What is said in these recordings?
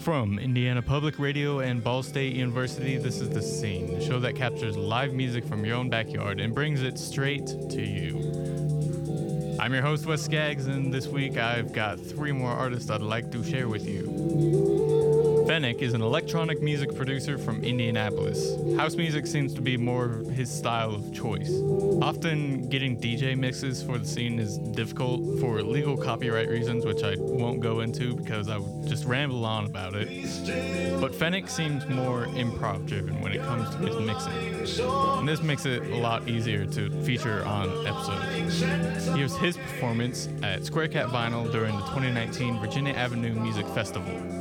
From Indiana Public Radio and Ball State University, this is The Scene, the show that captures live music from your own backyard and brings it straight to you. I'm your host, Wes Skaggs, and this week I've got three more artists I'd like to share with you. Fennec is an electronic music producer from Indianapolis. House music seems to be more his style of choice. Often getting DJ mixes for the scene is difficult for legal copyright reasons, which I won't go into because I would just ramble on about it. But Fennec seems more improv driven when it comes to his mixing. And this makes it a lot easier to feature on episodes. Here's his performance at Square Cat Vinyl during the 2019 Virginia Avenue Music Festival.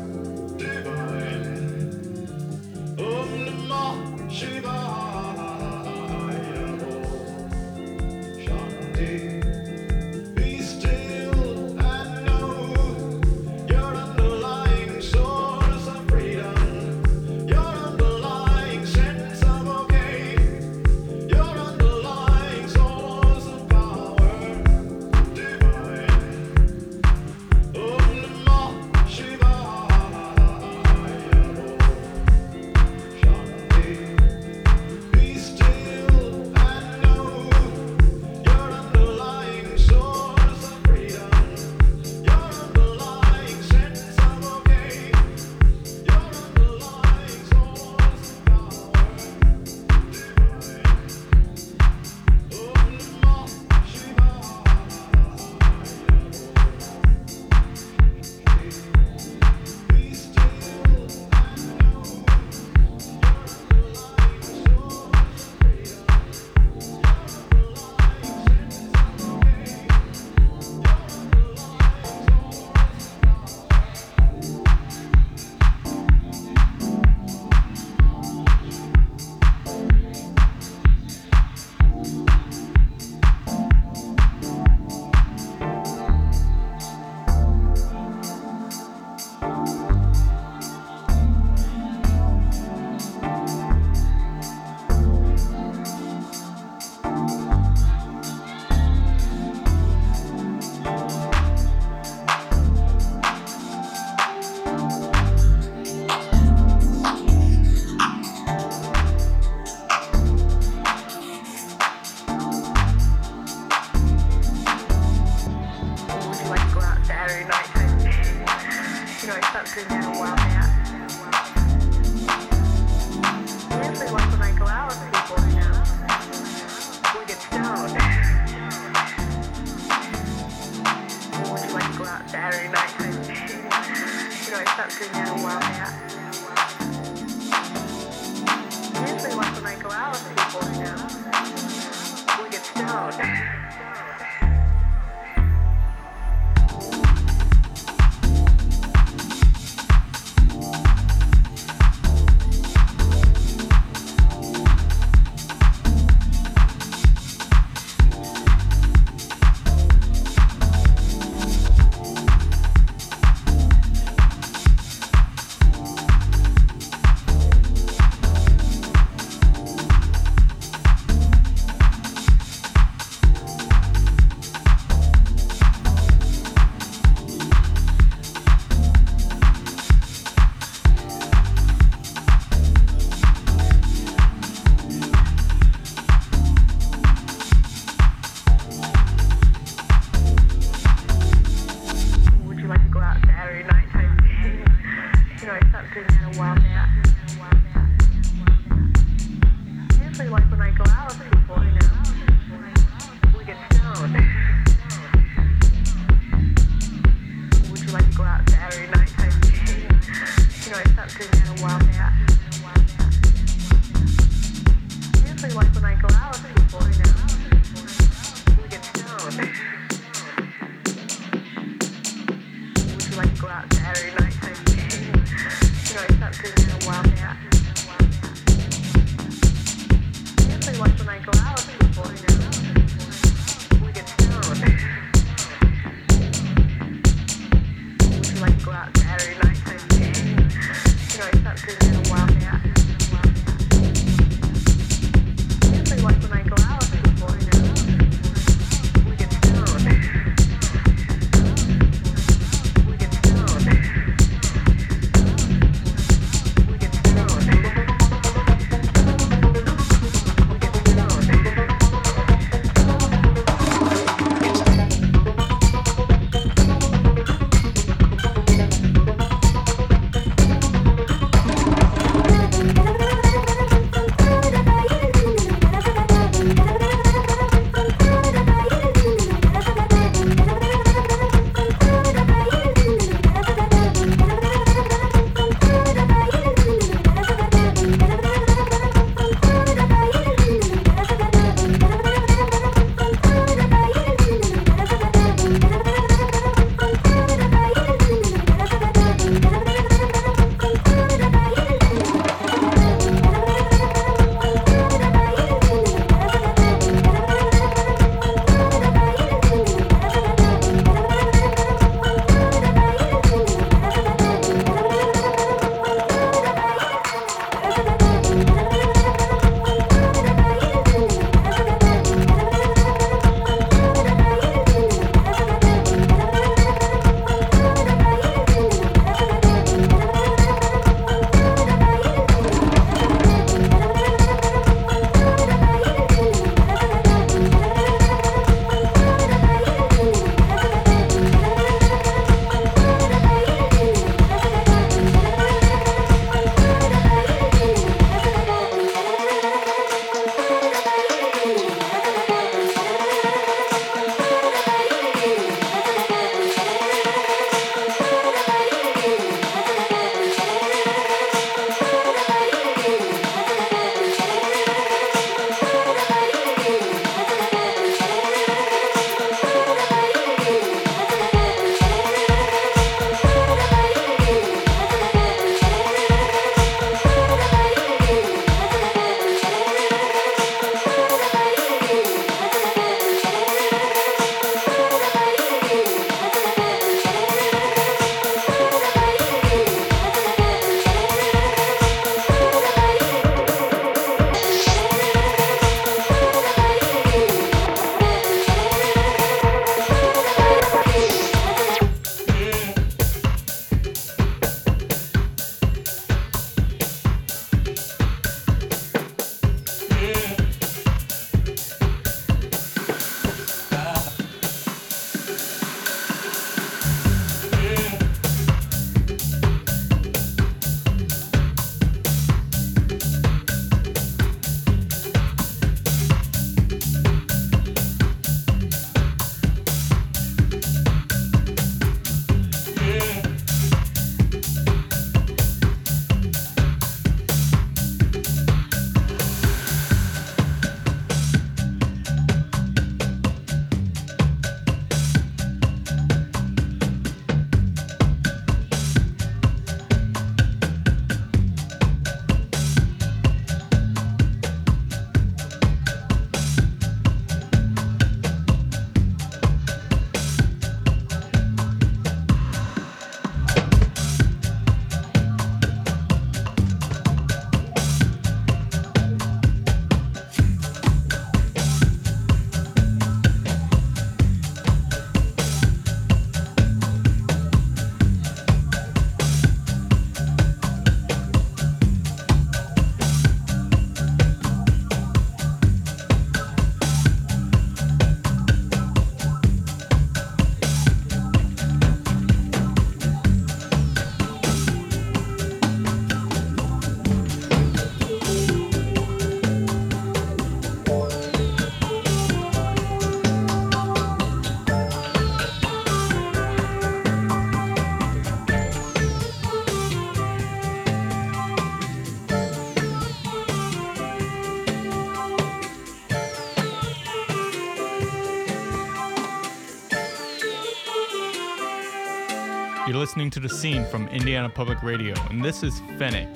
Listening to The Scene from Indiana Public Radio, and this is Fennec.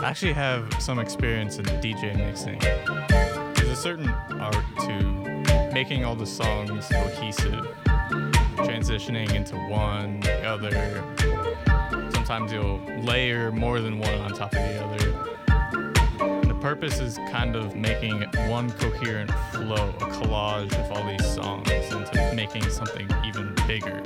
I actually have some experience in DJ mixing. There's a certain art to making all the songs cohesive, transitioning into one, the other. Sometimes you'll layer more than one on top of the other. And the purpose is kind of making one coherent flow, a collage of all these songs, into making something even bigger.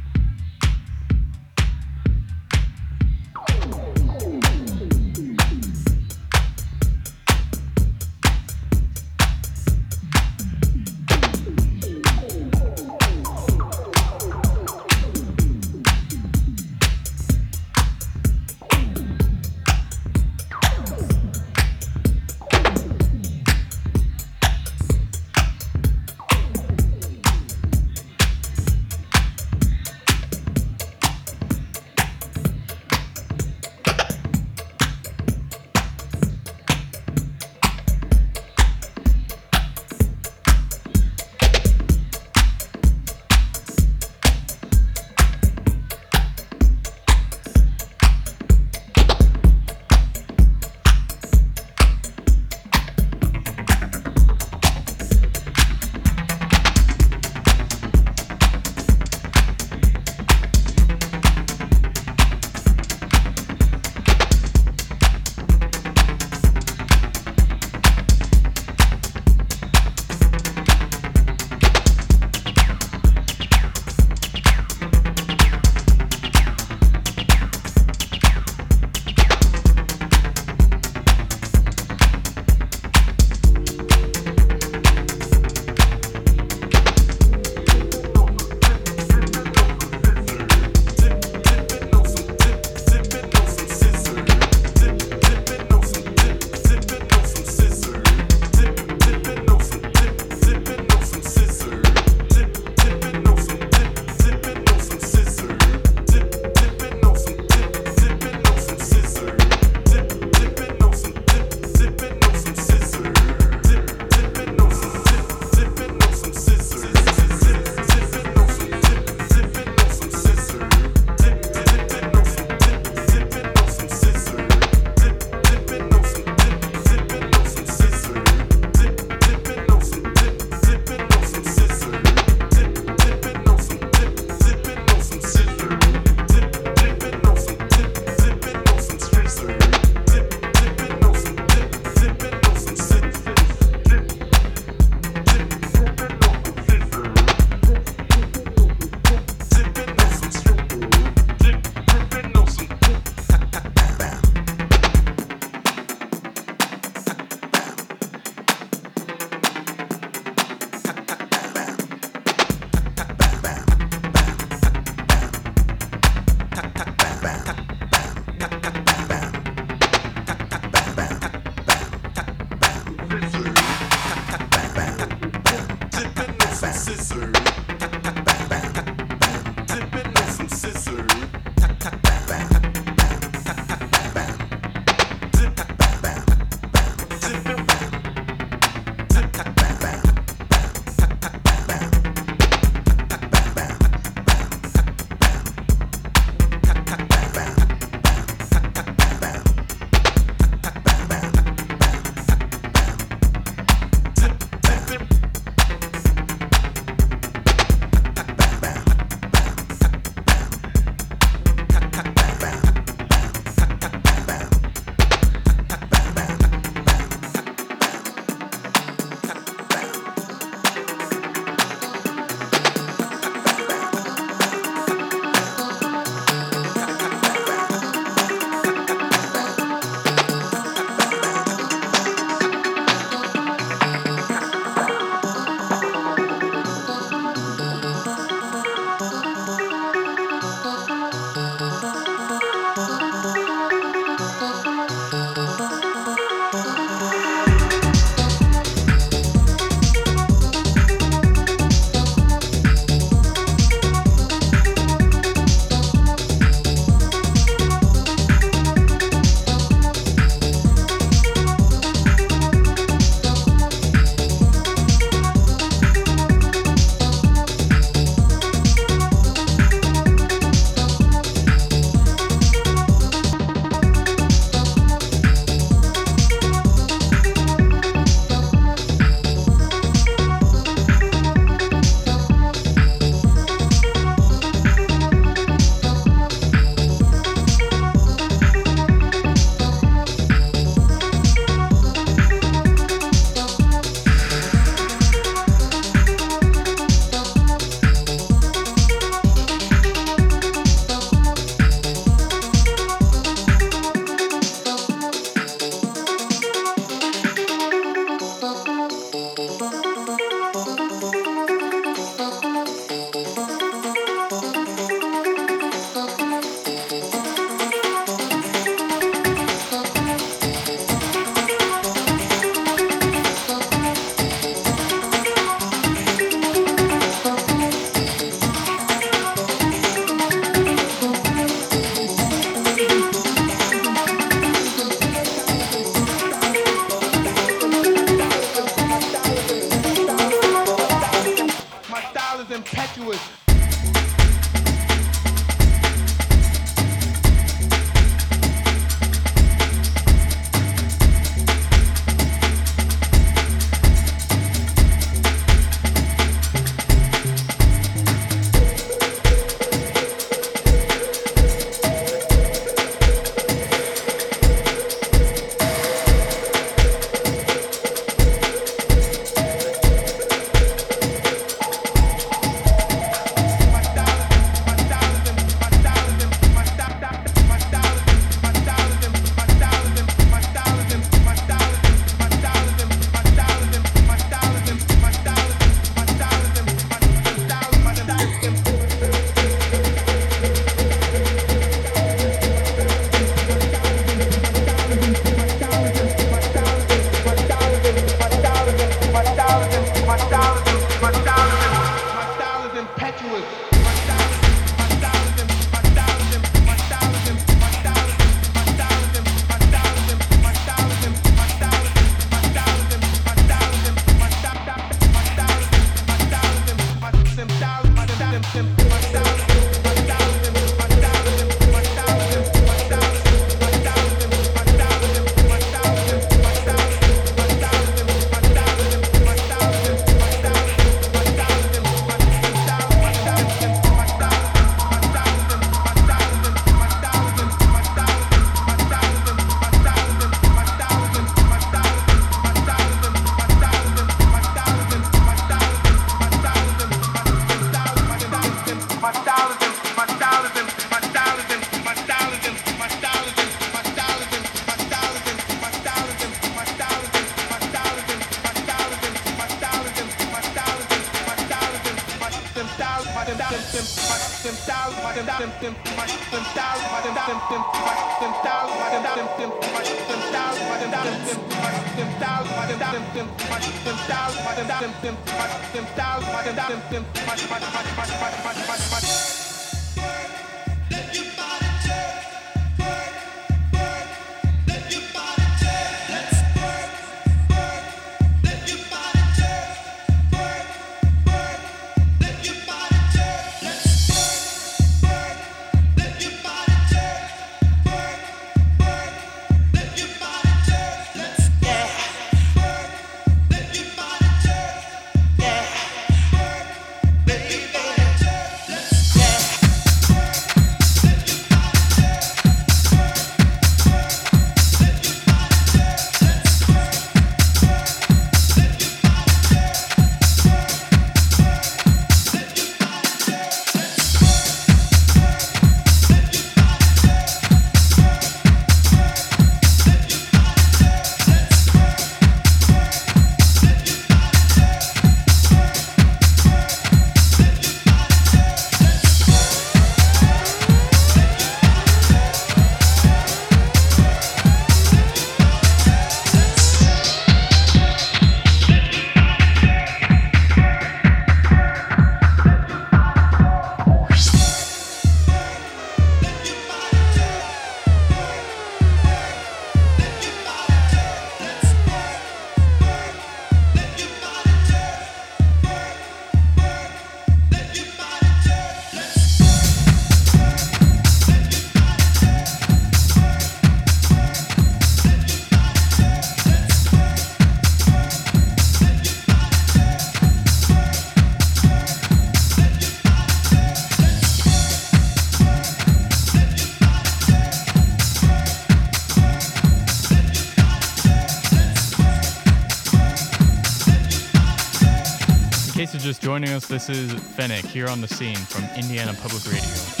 Joining us, this is Fennec here on the scene from Indiana Public Radio.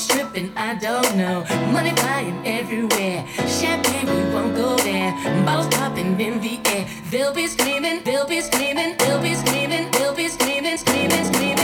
stripping, I don't know. Money flying everywhere. Champagne, we won't go there. Bottles popping in the air. They'll be screaming, they'll be screaming, they'll be screaming, they'll be screaming, screaming, screaming.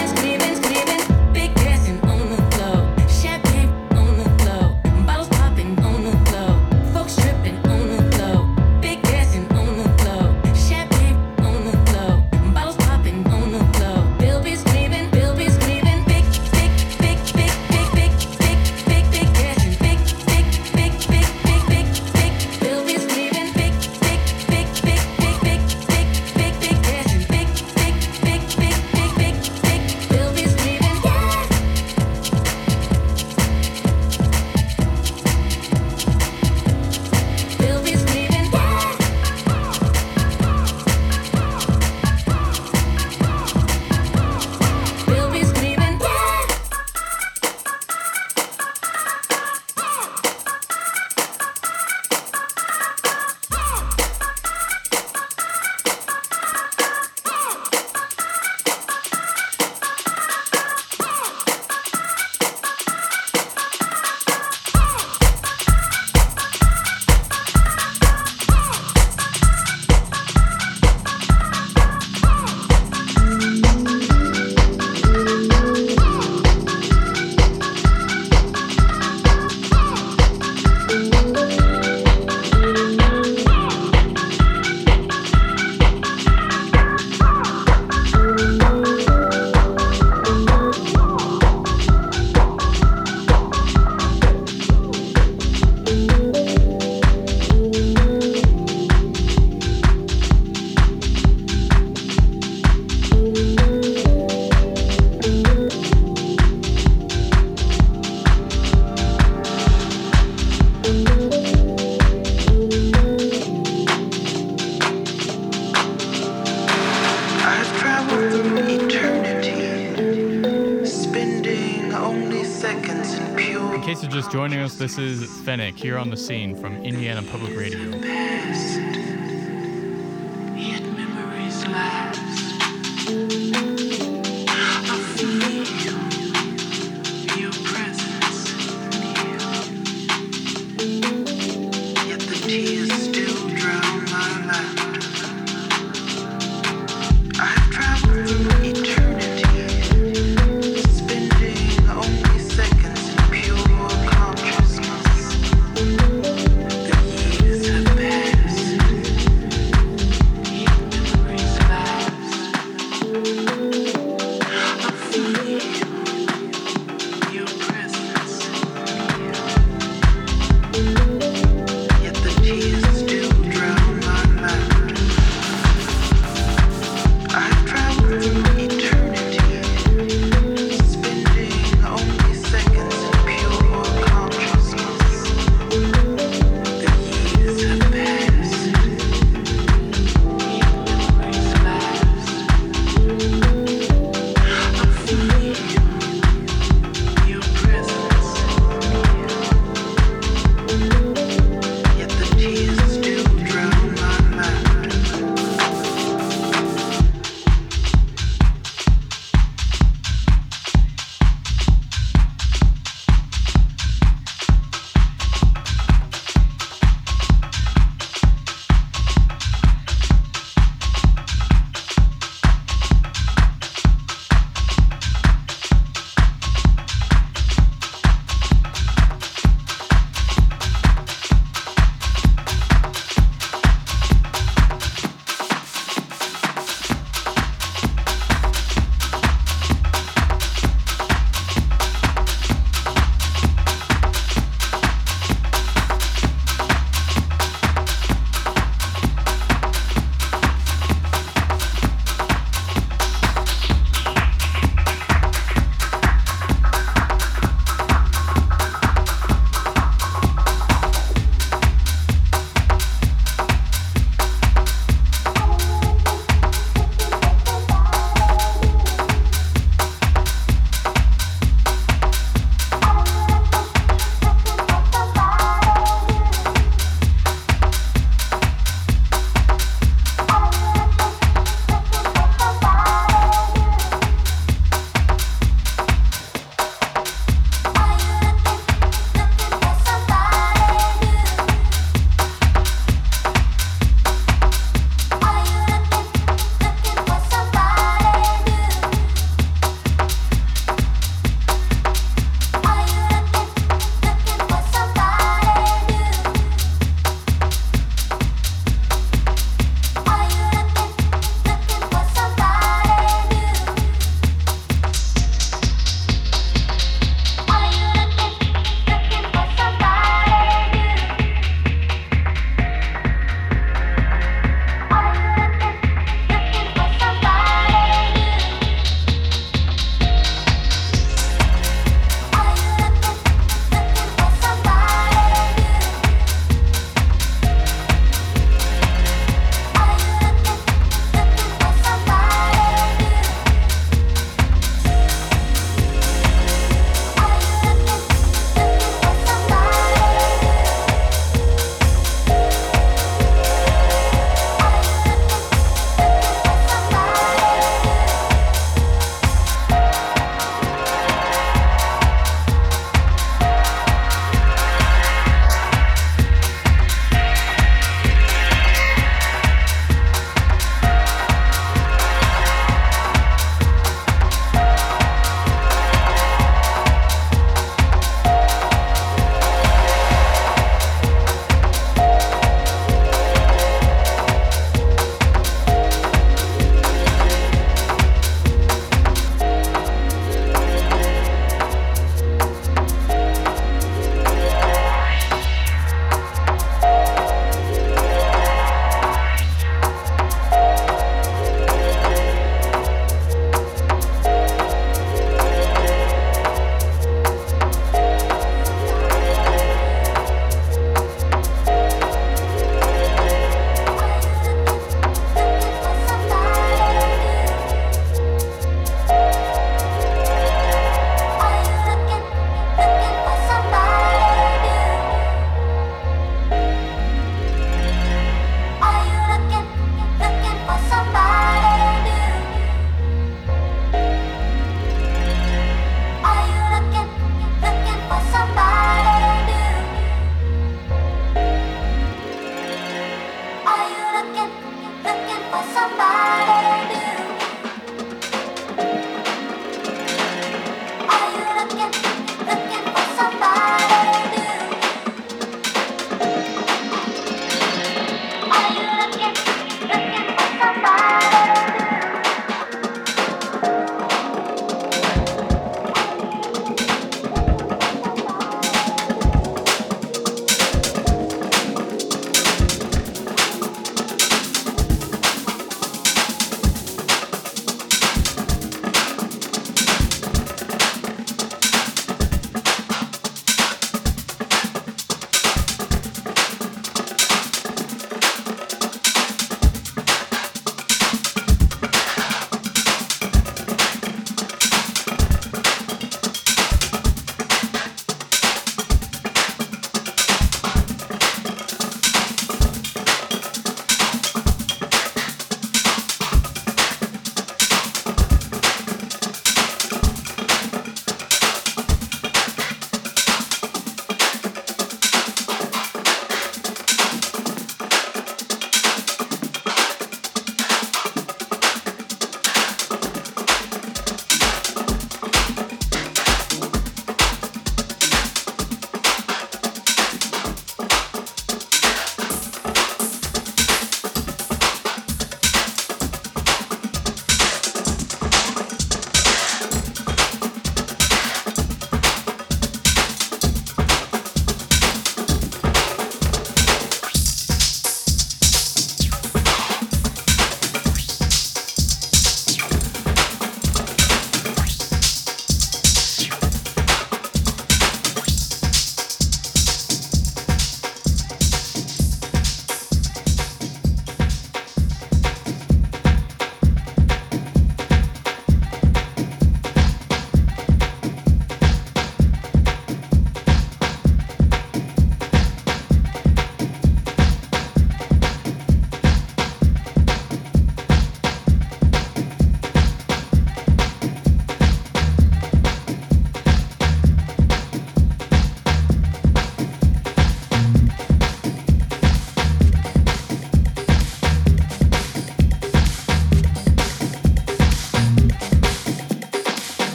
Fennec here on the scene from Indiana Public Radio.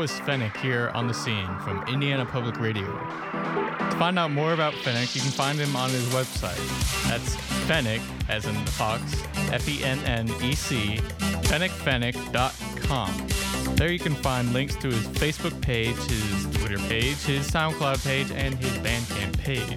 Was Fennec here on the scene from Indiana Public Radio. To find out more about Fennec, you can find him on his website. That's Fennec, as in the fox, F E N N E C, fennecfennec.com. There you can find links to his Facebook page, his Twitter page, his SoundCloud page, and his Bandcamp page.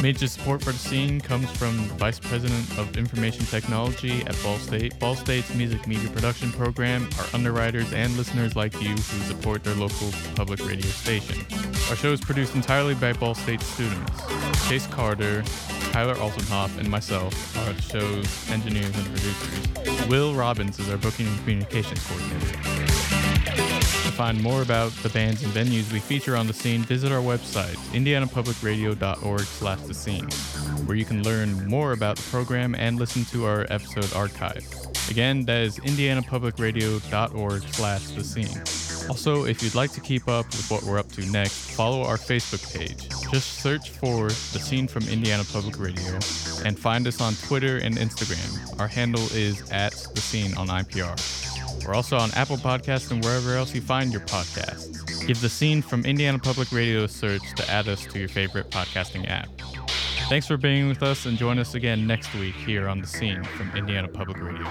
Major support for the scene comes from Vice President of Information Technology at Ball State, Ball State's music media production program, our underwriters and listeners like you who support their local public radio station. Our show is produced entirely by Ball State students. Chase Carter, Tyler Altenhoff, and myself are the show's engineers and producers. Will Robbins is our booking and communications coordinator. Find more about the bands and venues we feature on the scene, visit our website, indianapublicradio.org slash the scene, where you can learn more about the program and listen to our episode archive. Again, that is indianapublicradio.org slash the scene. Also, if you'd like to keep up with what we're up to next, follow our Facebook page. Just search for The Scene from Indiana Public Radio and find us on Twitter and Instagram. Our handle is at The Scene on IPR. We're also on Apple Podcasts and wherever else you find your podcasts. Give The Scene from Indiana Public Radio a search to add us to your favorite podcasting app. Thanks for being with us and join us again next week here on The Scene from Indiana Public Radio.